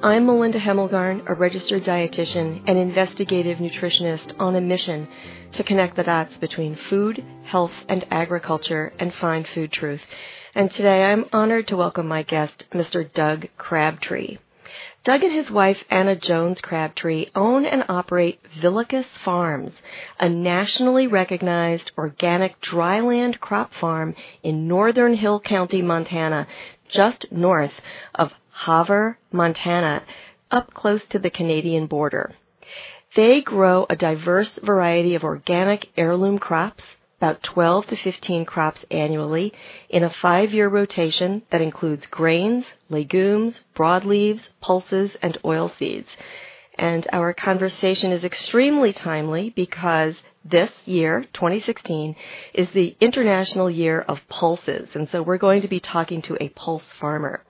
I'm Melinda Hemmelgarn, a registered dietitian and investigative nutritionist on a mission to connect the dots between food, health, and agriculture and find food truth. And today I'm honored to welcome my guest, Mr. Doug Crabtree. Doug and his wife, Anna Jones Crabtree, own and operate Vilicus Farms, a nationally recognized organic dryland crop farm in northern Hill County, Montana, just north of Havre, Montana, up close to the Canadian border. They grow a diverse variety of organic heirloom crops, about 12 to 15 crops annually, in a five year rotation that includes grains, legumes, broadleaves, pulses, and oilseeds. And our conversation is extremely timely because this year, 2016, is the International Year of Pulses. And so we're going to be talking to a pulse farmer.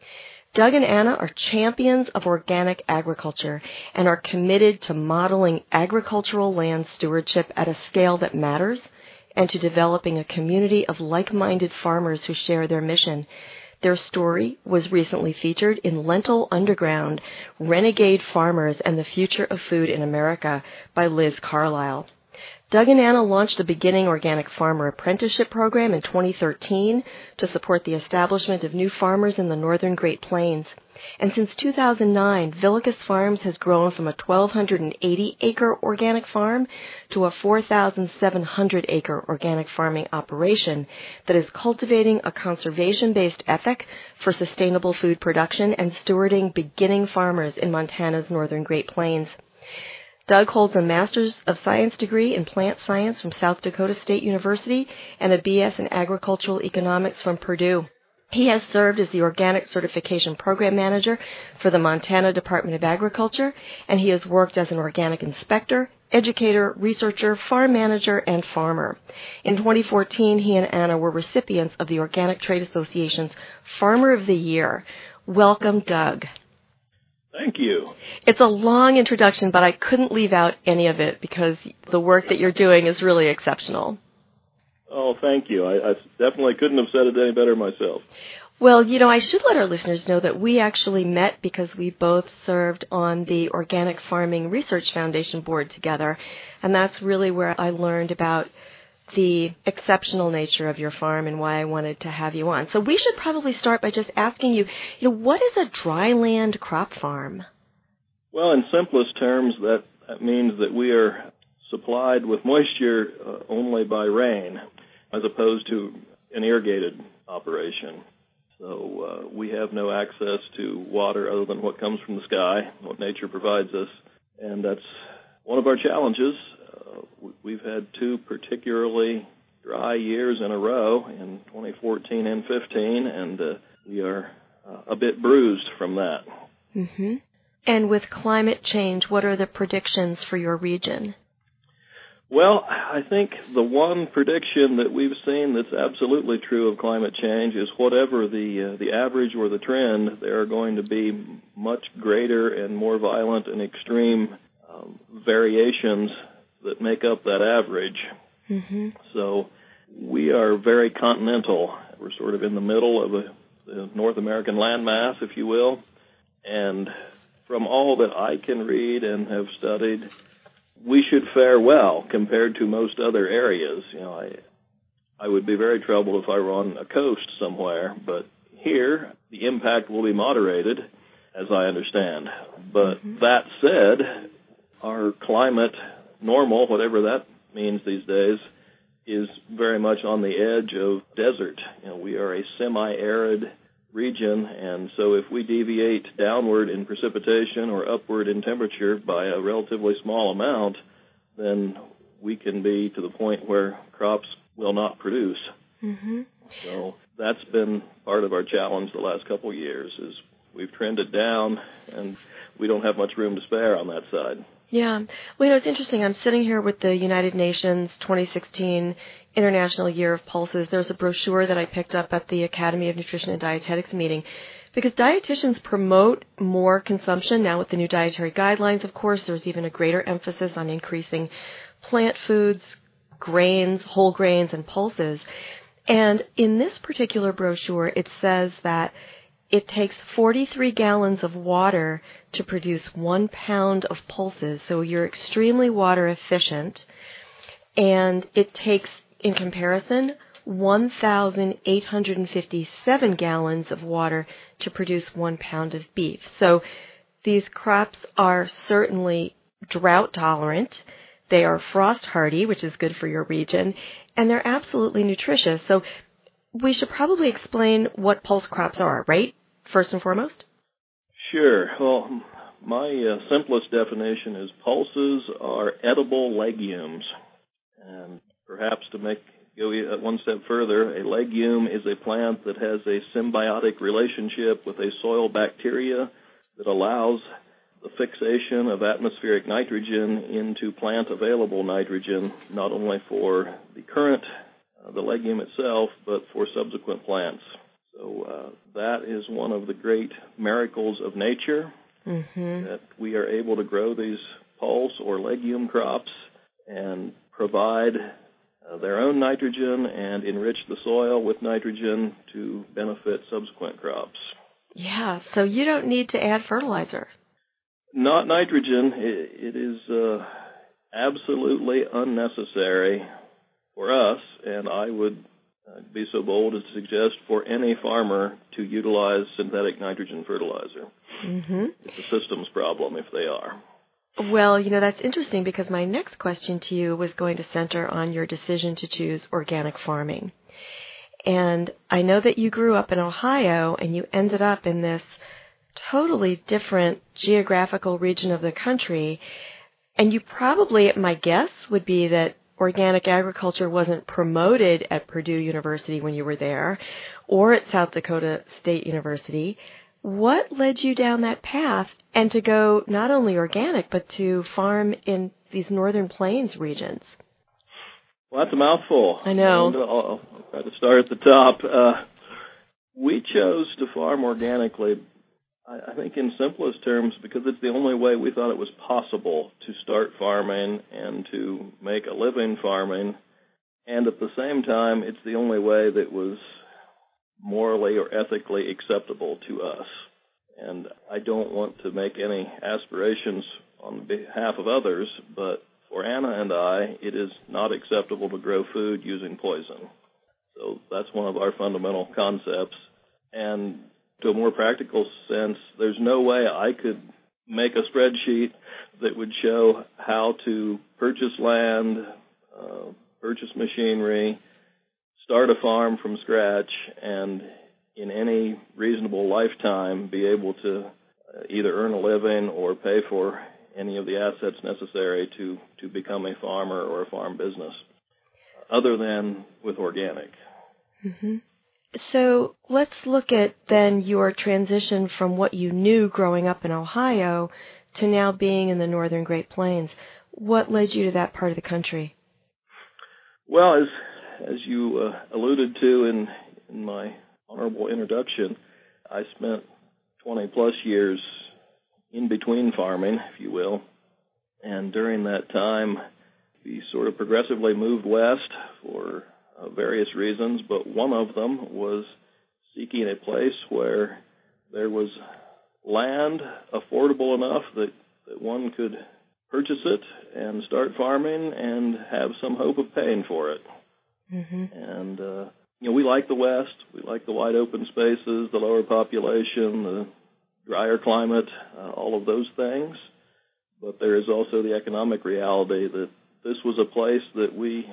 Doug and Anna are champions of organic agriculture and are committed to modeling agricultural land stewardship at a scale that matters and to developing a community of like-minded farmers who share their mission. Their story was recently featured in Lentil Underground, Renegade Farmers and the Future of Food in America by Liz Carlisle. Doug and Anna launched a Beginning Organic Farmer Apprenticeship Program in 2013 to support the establishment of new farmers in the northern Great Plains. And since 2009, Vilicus Farms has grown from a 1,280 acre organic farm to a 4,700 acre organic farming operation that is cultivating a conservation based ethic for sustainable food production and stewarding beginning farmers in Montana's northern Great Plains. Doug holds a Master's of Science degree in Plant Science from South Dakota State University and a BS in Agricultural Economics from Purdue. He has served as the Organic Certification Program Manager for the Montana Department of Agriculture, and he has worked as an organic inspector, educator, researcher, farm manager, and farmer. In 2014, he and Anna were recipients of the Organic Trade Association's Farmer of the Year. Welcome, Doug. Thank you. It's a long introduction, but I couldn't leave out any of it because the work that you're doing is really exceptional. Oh, thank you. I, I definitely couldn't have said it any better myself. Well, you know, I should let our listeners know that we actually met because we both served on the Organic Farming Research Foundation board together, and that's really where I learned about the exceptional nature of your farm and why I wanted to have you on. So we should probably start by just asking you, you know, what is a dryland crop farm? Well, in simplest terms, that, that means that we are supplied with moisture uh, only by rain, as opposed to an irrigated operation. So uh, we have no access to water other than what comes from the sky, what nature provides us, and that's one of our challenges we've had two particularly dry years in a row in 2014 and 15, and uh, we are uh, a bit bruised from that. Mm-hmm. And with climate change, what are the predictions for your region? Well, I think the one prediction that we've seen that's absolutely true of climate change is whatever the uh, the average or the trend, there are going to be much greater and more violent and extreme um, variations that make up that average. Mm-hmm. So we are very continental. We're sort of in the middle of a, the North American landmass, if you will. And from all that I can read and have studied, we should fare well compared to most other areas. You know, I I would be very troubled if I were on a coast somewhere, but here the impact will be moderated, as I understand. But mm-hmm. that said, our climate normal, whatever that means these days, is very much on the edge of desert. You know, we are a semi-arid region, and so if we deviate downward in precipitation or upward in temperature by a relatively small amount, then we can be to the point where crops will not produce. Mm-hmm. So that's been part of our challenge the last couple of years is we've trended down and we don't have much room to spare on that side. Yeah. Well, you know, it's interesting. I'm sitting here with the United Nations 2016 International Year of Pulses. There's a brochure that I picked up at the Academy of Nutrition and Dietetics meeting because dietitians promote more consumption now with the new dietary guidelines. Of course, there's even a greater emphasis on increasing plant foods, grains, whole grains, and pulses. And in this particular brochure, it says that it takes 43 gallons of water to produce one pound of pulses, so you're extremely water efficient. And it takes, in comparison, 1,857 gallons of water to produce one pound of beef. So these crops are certainly drought tolerant. They are frost hardy, which is good for your region, and they're absolutely nutritious. So we should probably explain what pulse crops are, right? First and foremost? Sure. Well, my uh, simplest definition is pulses are edible legumes. And perhaps to make go one step further, a legume is a plant that has a symbiotic relationship with a soil bacteria that allows the fixation of atmospheric nitrogen into plant available nitrogen, not only for the current, uh, the legume itself, but for subsequent plants. So uh, that is one of the great miracles of nature mm-hmm. that we are able to grow these pulse or legume crops and provide uh, their own nitrogen and enrich the soil with nitrogen to benefit subsequent crops. Yeah, so you don't need to add fertilizer. Not nitrogen. it, it is uh, absolutely unnecessary for us, and I would uh, be so bold as to suggest for any farmer to utilize synthetic nitrogen fertilizer. Mm-hmm. It's a systems problem if they are. Well, you know, that's interesting because my next question to you was going to center on your decision to choose organic farming. And I know that you grew up in Ohio and you ended up in this totally different geographical region of the country. And you probably, my guess would be that organic agriculture wasn't promoted at Purdue University when you were there or at South Dakota State University. What led you down that path and to go not only organic but to farm in these northern plains regions? Well, that's a mouthful. I know. And I'll, I'll try to start at the top. Uh, we chose to farm organically I, think in simplest terms, because it's the only way we thought it was possible to start farming and to make a living farming, and at the same time, it's the only way that was morally or ethically acceptable to us. And I don't want to make any aspirations on behalf of others, but for Anna and I, it is not acceptable to grow food using poison. So that's one of our fundamental concepts. And to a more practical sense, there's no way I could make a spreadsheet that would show how to purchase land, uh, purchase machinery, start a farm from scratch, and in any reasonable lifetime be able to uh, either earn a living or pay for any of the assets necessary to, to become a farmer or a farm business, other than with organic. Mm-hmm. So let's look at then your transition from what you knew growing up in Ohio to now being in the northern Great Plains. What led you to that part of the country? Well, as as you uh, alluded to in in my honorable introduction, I spent 20 plus years in between farming, if you will, and during that time, we sort of progressively moved west for uh, various reasons, but one of them was seeking a place where there was land affordable enough that, that one could purchase it and start farming and have some hope of paying for it. Mm-hmm. And uh, you know, we like the West. We like the wide open spaces, the lower population, the drier climate, uh, all of those things. But there is also the economic reality that this was a place that we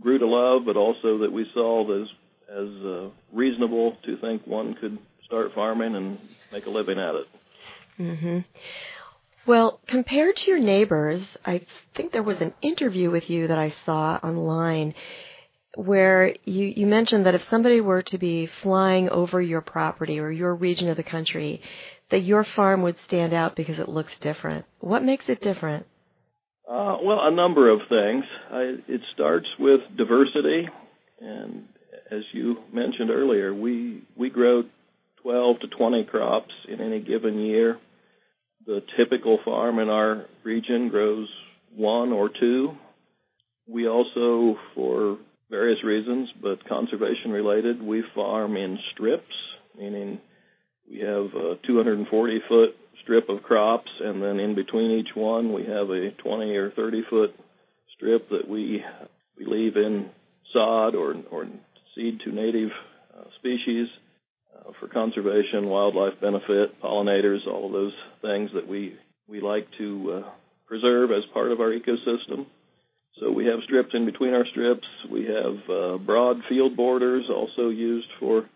grew to love, but also that we saw as as uh, reasonable to think one could start farming and make a living at it. Mm-hmm. Well, compared to your neighbors, I think there was an interview with you that I saw online where you, you mentioned that if somebody were to be flying over your property or your region of the country, that your farm would stand out because it looks different. What makes it different? Uh, well, a number of things. I, it starts with diversity, and as you mentioned earlier, we we grow 12 to 20 crops in any given year. The typical farm in our region grows one or two. We also, for various reasons, but conservation related, we farm in strips, meaning we have a 240 foot strip of crops, and then in between each one we have a 20 or 30 foot strip that we leave in sod or or seed to native uh, species uh, for conservation, wildlife benefit, pollinators, all of those things that we we like to uh, preserve as part of our ecosystem. So we have strips in between our strips. We have uh, broad field borders also used for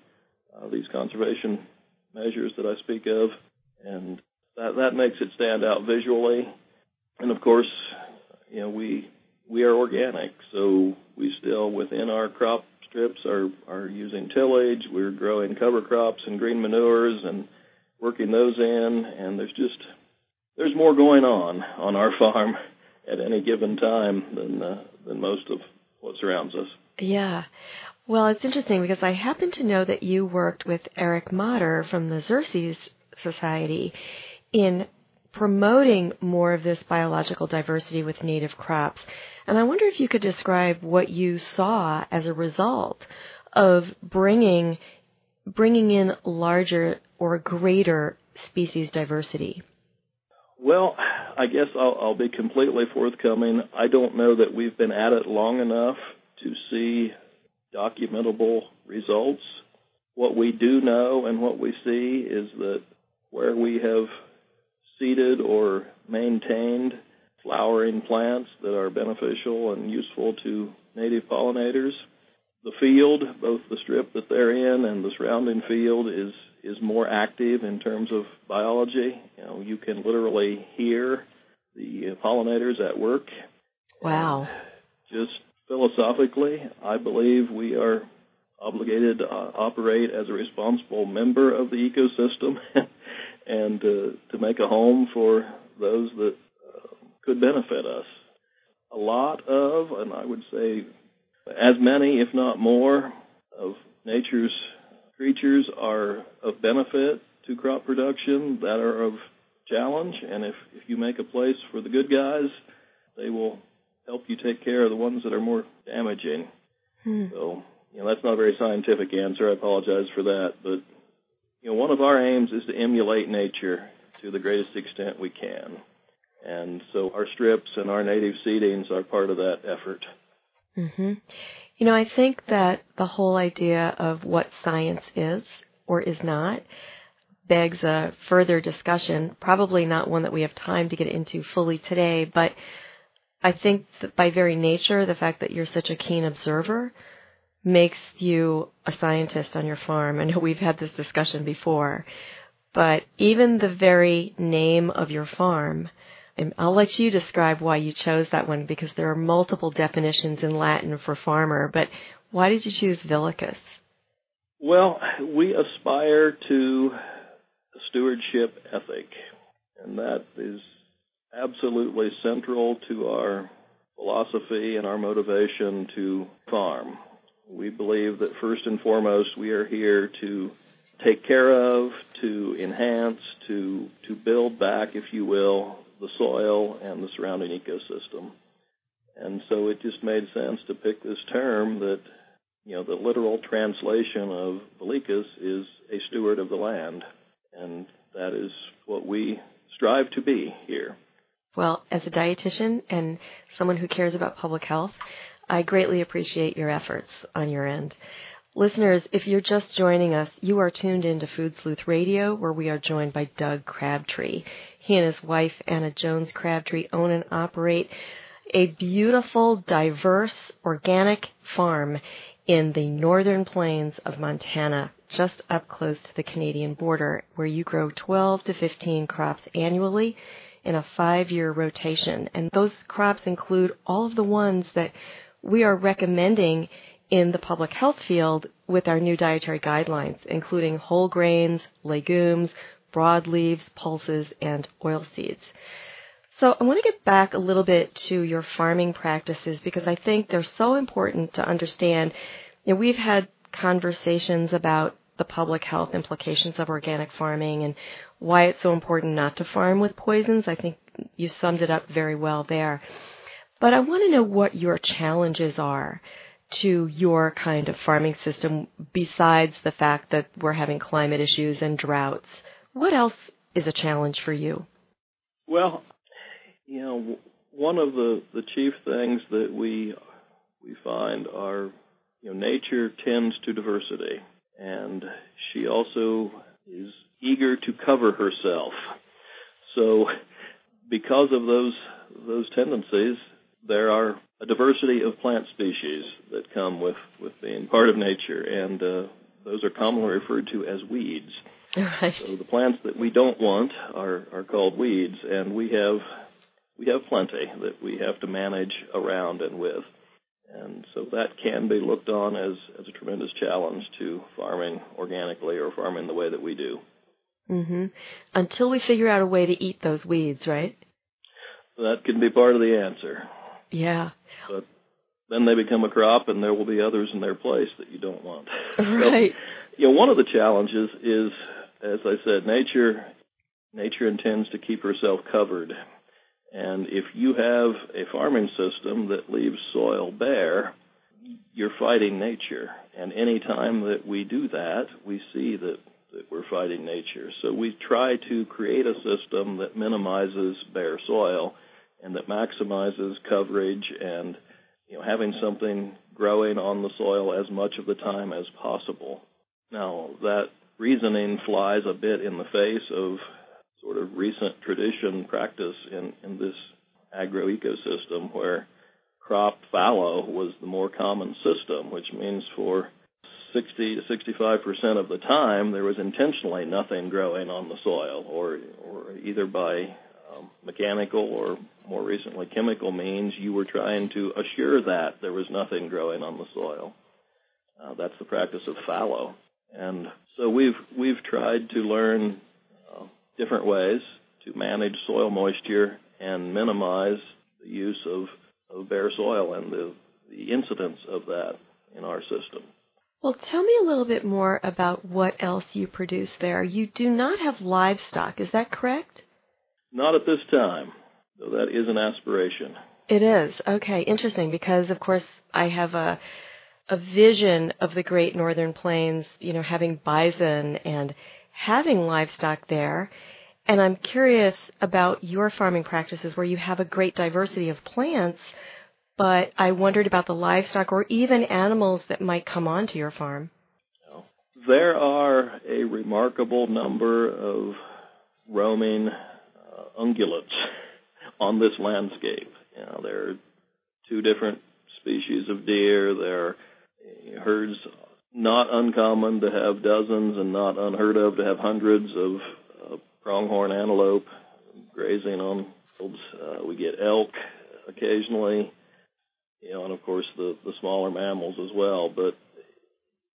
uh, these conservation measures that I speak of, and that that makes it stand out visually. And of course, you know we we are organic, so we still within our crop strips are are using tillage. We're growing cover crops and green manures and working those in. And there's just there's more going on on our farm at any given time than uh, than most of what surrounds us. Yeah. Well, it's interesting because I happen to know that you worked with Eric Mader from the Xerces Society in promoting more of this biological diversity with native crops. And I wonder if you could describe what you saw as a result of bringing bringing in larger or greater species diversity. Well, I guess I'll, I'll be completely forthcoming. I don't know that we've been at it long enough to see documentable results. What we do know and what we see is that where we have seeded or maintained flowering plants that are beneficial and useful to native pollinators, the field, both the strip that they're in and the surrounding field, is is more active in terms of biology. You know, you can literally hear the pollinators at work. Wow. Just philosophically, I believe we are obligated to uh, operate as a responsible member of the ecosystem and uh, to make a home for those that uh, could benefit us. A lot of, and I would say as many, if not more, of nature's creatures are of benefit to crop production that are of challenge. And if, if you make a place for the good guys, they will help you take care of the ones that are more damaging. Hmm. So, you know, that's not a very scientific answer. I apologize for that. But, you know, one of our aims is to emulate nature to the greatest extent we can. And so our strips and our native seedings are part of that effort. Mm-hmm. You know, I think that the whole idea of what science is or is not begs a further discussion, probably not one that we have time to get into fully today, but I think that by very nature, the fact that you're such a keen observer makes you a scientist on your farm. I know we've had this discussion before, but even the very name of your farm, I'll let you describe why you chose that one because there are multiple definitions in Latin for farmer, but why did you choose Vilicus? Well, we aspire to a stewardship ethic, and that is absolutely central to our philosophy and our motivation to farm. We believe that first and foremost we are here to take care of, to enhance, to to build back, if you will, the soil and the surrounding ecosystem. And so it just made sense to pick this term that, you know, the literal translation of Vilicus is a steward of the land. And that is what we strive to be here. Well, as a dietitian and someone who cares about public health, I greatly appreciate your efforts on your end. Listeners, if you're just joining us, you are tuned into Food Sleuth Radio, where we are joined by Doug Crabtree. He and his wife, Anna Jones Crabtree, own and operate a beautiful, diverse, organic farm in the northern plains of Montana, just up close to the Canadian border, where you grow 12 to 15 crops annually in a five year rotation. And those crops include all of the ones that we are recommending in the public health field with our new dietary guidelines, including whole grains, legumes, broadleaves, pulses, and oilseeds. So I want to get back a little bit to your farming practices because I think they're so important to understand. You know, we've had conversations about the public health implications of organic farming and why it's so important not to farm with poisons. I think you summed it up very well there. But I want to know what your challenges are to your kind of farming system besides the fact that we're having climate issues and droughts. What else is a challenge for you? Well, you know, one of the, the chief things that we we find are you know nature tends to diversity, and she also is eager to cover herself. So, because of those those tendencies, there are a diversity of plant species that come with with being part of nature, and uh, those are commonly referred to as weeds. Right. So the plants that we don't want are are called weeds, and we have we have plenty that we have to manage around and with. And so that can be looked on as, as a tremendous challenge to farming organically or farming the way that we do. Mm-hmm. Until we figure out a way to eat those weeds, right? That can be part of the answer. Yeah. But then they become a crop, and there will be others in their place that you don't want. Right. So, you know, one of the challenges is, as I said, nature nature intends to keep herself covered. And if you have a farming system that leaves soil bare, you're fighting nature. And any time that we do that, we see that, that we're fighting nature. So we try to create a system that minimizes bare soil and that maximizes coverage and you know having something growing on the soil as much of the time as possible. Now that reasoning flies a bit in the face of sort of recent tradition practice in, in this agroecosystem where crop fallow was the more common system, which means for 60 to 65 percent of the time there was intentionally nothing growing on the soil, or or either by um, mechanical or more recently chemical means you were trying to assure that there was nothing growing on the soil. Uh, that's the practice of fallow, and so we've we've tried to learn different ways to manage soil moisture and minimize the use of, of bare soil and the, the incidence of that in our system. Well, tell me a little bit more about what else you produce there. You do not have livestock, is that correct? Not at this time, though that is an aspiration. It is. Okay, interesting because of course I have a a vision of the great northern plains, you know, having bison and having livestock there. And I'm curious about your farming practices where you have a great diversity of plants, but I wondered about the livestock or even animals that might come onto your farm. There are a remarkable number of roaming ungulates on this landscape. You know, there are two different species of deer. There are herds not uncommon to have dozens and not unheard of to have hundreds of uh, pronghorn antelope grazing on fields. Uh, we get elk occasionally, you know, and of course the the smaller mammals as well. But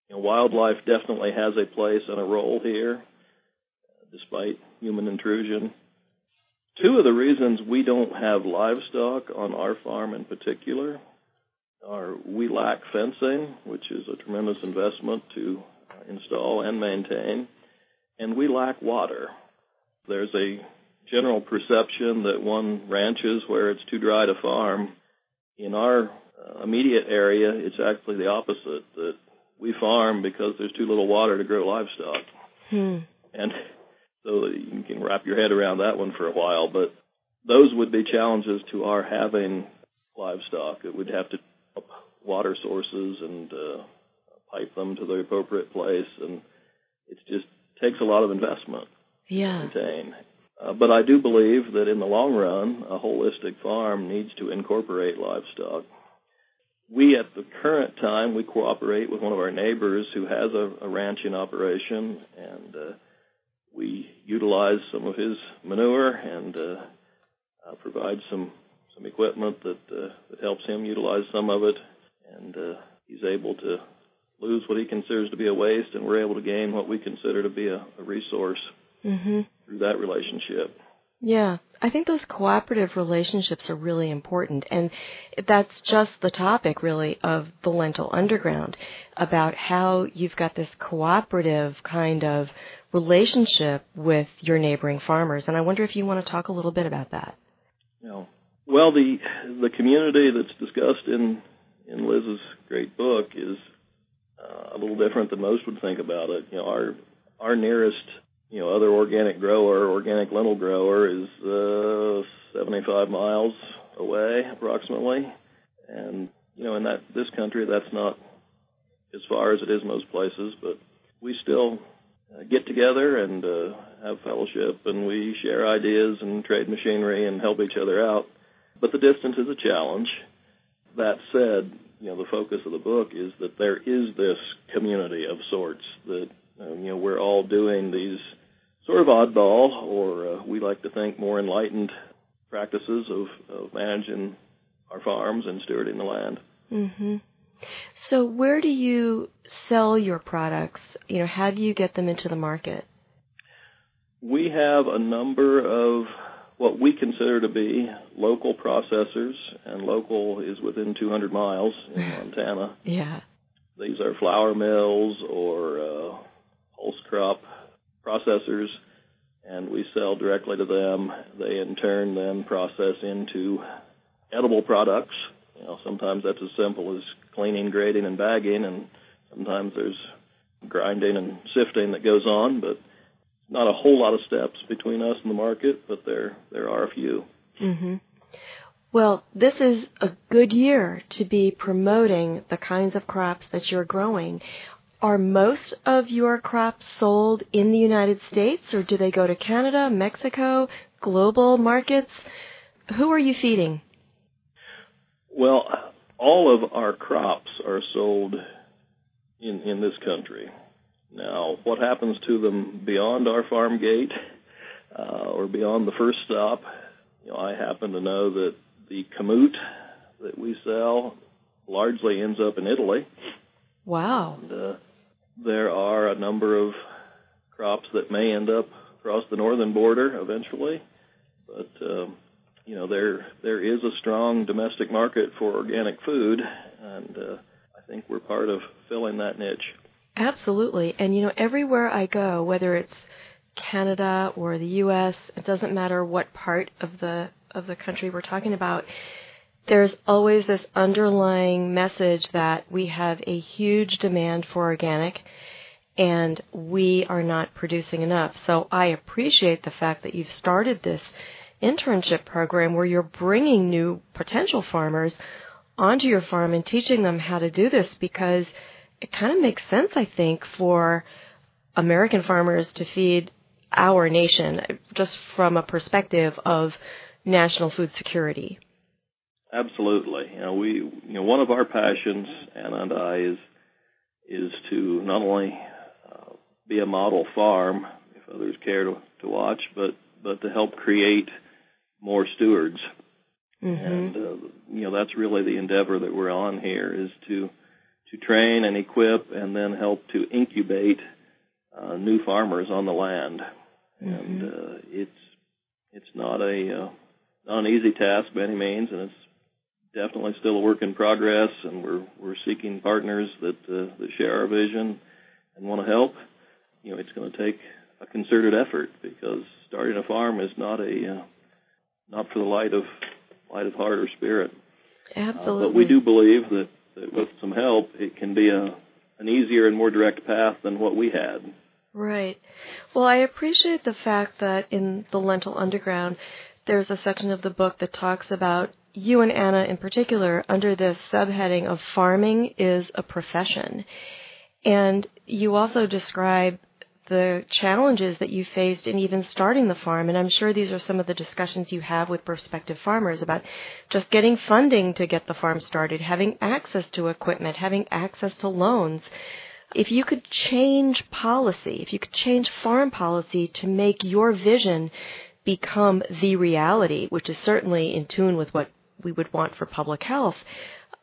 you know, wildlife definitely has a place and a role here, despite human intrusion. Two of the reasons we don't have livestock on our farm in particular are we lack fencing, which is a tremendous investment to install and maintain, and we lack water. There's a general perception that one ranches where it's too dry to farm. In our uh, immediate area, it's actually the opposite, that we farm because there's too little water to grow livestock. Hmm. And so you can wrap your head around that one for a while, but those would be challenges to our having livestock. It would have to water sources and uh, pipe them to the appropriate place, and it just takes a lot of investment yeah. to maintain. Uh, but I do believe that in the long run, a holistic farm needs to incorporate livestock. We, at the current time, we cooperate with one of our neighbors who has a, a ranching operation, and uh, we utilize some of his manure and uh, uh, provide some some equipment that uh, that helps him utilize some of it, and uh, he's able to lose what he considers to be a waste, and we're able to gain what we consider to be a, a resource mm-hmm. through that relationship. Yeah, I think those cooperative relationships are really important. And that's just the topic, really, of the Lentil Underground about how you've got this cooperative kind of relationship with your neighboring farmers. And I wonder if you want to talk a little bit about that. Yeah. Well, the the community that's discussed in in Liz's great book is uh, a little different than most would think about it. You know, our our nearest you know, other organic grower, organic lentil grower is uh, 75 miles away approximately. And, you know, in that, this country, that's not as far as it is most places, but we still uh, get together and uh, have fellowship and we share ideas and trade machinery and help each other out. But the distance is a challenge. That said, you know, the focus of the book is that there is this community of sorts that, uh, you know, we're all doing these sort of oddball, or uh, we like to think more enlightened practices of, of managing our farms and stewarding the land. Mm-hmm. So, where do you sell your products? You know, how do you get them into the market? We have a number of what we consider to be local processors, and local is within 200 miles in Montana. yeah. These are flour mills or uh, pulse crop processors, and we sell directly to them. They in turn then process into edible products. You know, sometimes that's as simple as cleaning, grading, and bagging, and sometimes there's grinding and sifting that goes on, but not a whole lot of steps between us and the market, but there there are a few. Mm-hmm. Well, this is a good year to be promoting the kinds of crops that you're growing. Are most of your crops sold in the United States or do they go to Canada, Mexico, global markets? Who are you feeding? Well, all of our crops are sold in in this country. Now, what happens to them beyond our farm gate uh, or beyond the first stop? You know, I happen to know that the kamut that we sell largely ends up in Italy. Wow. And, uh, there are a number of crops that may end up across the northern border eventually, but um, you know there there is a strong domestic market for organic food, and uh, I think we're part of filling that niche. Absolutely, and you know everywhere I go, whether it's Canada or the U.S., it doesn't matter what part of the of the country we're talking about there's always this underlying message that we have a huge demand for organic and we are not producing enough. So I appreciate the fact that you've started this internship program where you're bringing new potential farmers onto your farm and teaching them how to do this because it kind of makes sense, I think, for American farmers to feed our nation just from a perspective of national food security. Absolutely. You know, we you know one of our passions, Anna and I, is is to not only uh, be a model farm, if others care to, to watch, but but to help create more stewards. Mm-hmm. And uh, you know that's really the endeavor that we're on here is to to train and equip and then help to incubate uh, new farmers on the land. Mm-hmm. And uh, it's it's not a uh, not an easy task by any means, and it's definitely still a work in progress, and we're we're seeking partners that uh, that share our vision and want to help. You know, it's going to take a concerted effort because starting a farm is not a uh, not for the light of light of heart or spirit. Absolutely. Uh, but we do believe that, that with some help, it can be a an easier and more direct path than what we had. Right. Well, I appreciate the fact that in the Lentil Underground, there's a section of the book that talks about you and Anna in particular under this subheading of farming is a profession. And you also describe the challenges that you faced in even starting the farm. And I'm sure these are some of the discussions you have with prospective farmers about just getting funding to get the farm started, having access to equipment, having access to loans. If you could change policy, if you could change farm policy to make your vision become the reality, which is certainly in tune with what we would want for public health,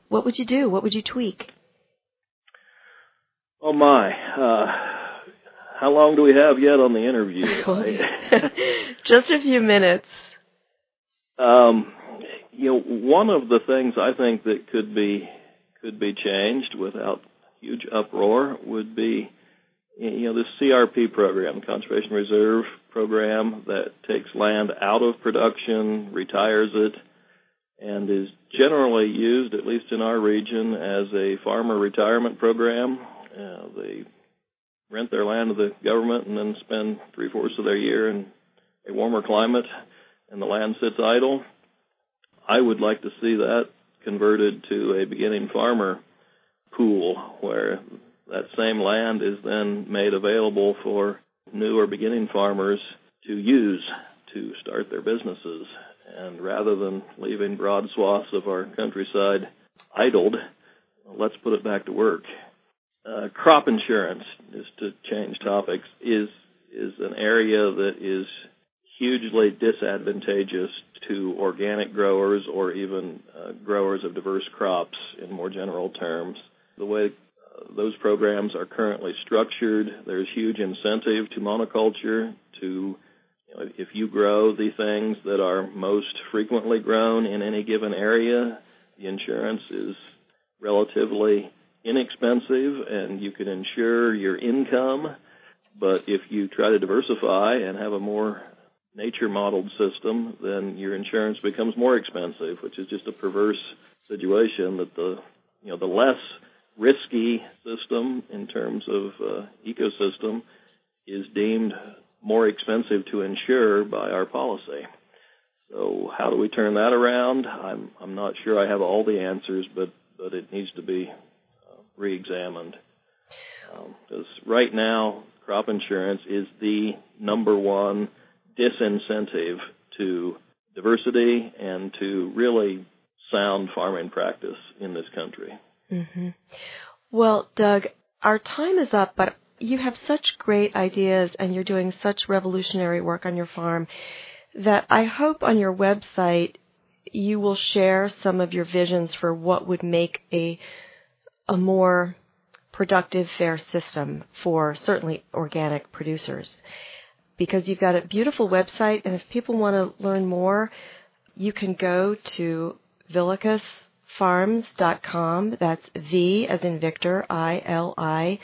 what would you do? What would you tweak? Oh my, uh, how long do we have yet on the interview? Just a few minutes. Um, you know, one of the things I think that could be could be changed without huge uproar would be you know this CRP program, Conservation Reserve program that takes land out of production, retires it, and is generally used, at least in our region, as a farmer retirement program. Uh, they rent their land to the government and then spend three fourths of their year in a warmer climate, and the land sits idle. I would like to see that converted to a beginning farmer pool where that same land is then made available for new or beginning farmers to use to start their businesses. And rather than leaving broad swaths of our countryside idled, let's put it back to work. Uh, crop insurance, just to change topics, is is an area that is hugely disadvantageous to organic growers or even uh, growers of diverse crops in more general terms. The way uh, those programs are currently structured, there's huge incentive to monoculture to if you grow the things that are most frequently grown in any given area, the insurance is relatively inexpensive and you can insure your income. But if you try to diversify and have a more nature modeled system, then your insurance becomes more expensive, which is just a perverse situation that the you know the less risky system in terms of uh, ecosystem is deemed more expensive to insure by our policy. So how do we turn that around? I'm I'm not sure I have all the answers, but but it needs to be uh, re-examined because um, right now crop insurance is the number one disincentive to diversity and to really sound farming practice in this country. Mm-hmm. Well, Doug, our time is up, but you have such great ideas and you're doing such revolutionary work on your farm that I hope on your website you will share some of your visions for what would make a a more productive fair system for certainly organic producers because you've got a beautiful website, and if people want to learn more, you can go to vilicusfarms.com. That's V as in Victor, I L I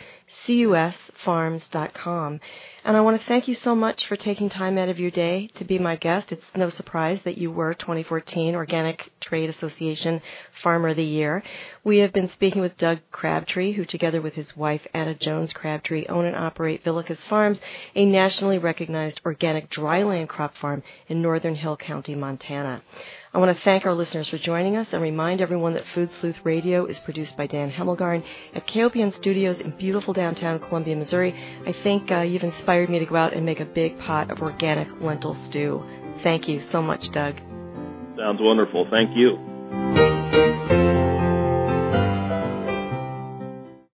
cusfarms.com. And I want to thank you so much for taking time out of your day to be my guest. It's no surprise that you were 2014 Organic Trade Association Farmer of the Year. We have been speaking with Doug Crabtree, who together with his wife Anna Jones Crabtree own and operate Vilicus Farms, a nationally recognized organic dryland crop farm in northern Hill County, Montana. I want to thank our listeners for joining us and remind everyone that Food Sleuth Radio is produced by Dan Hemmelgarn at KOPN Studios in beautiful downtown Columbia, Missouri. I think uh, you've inspired me to go out and make a big pot of organic lentil stew. Thank you so much, Doug. Sounds wonderful. Thank you.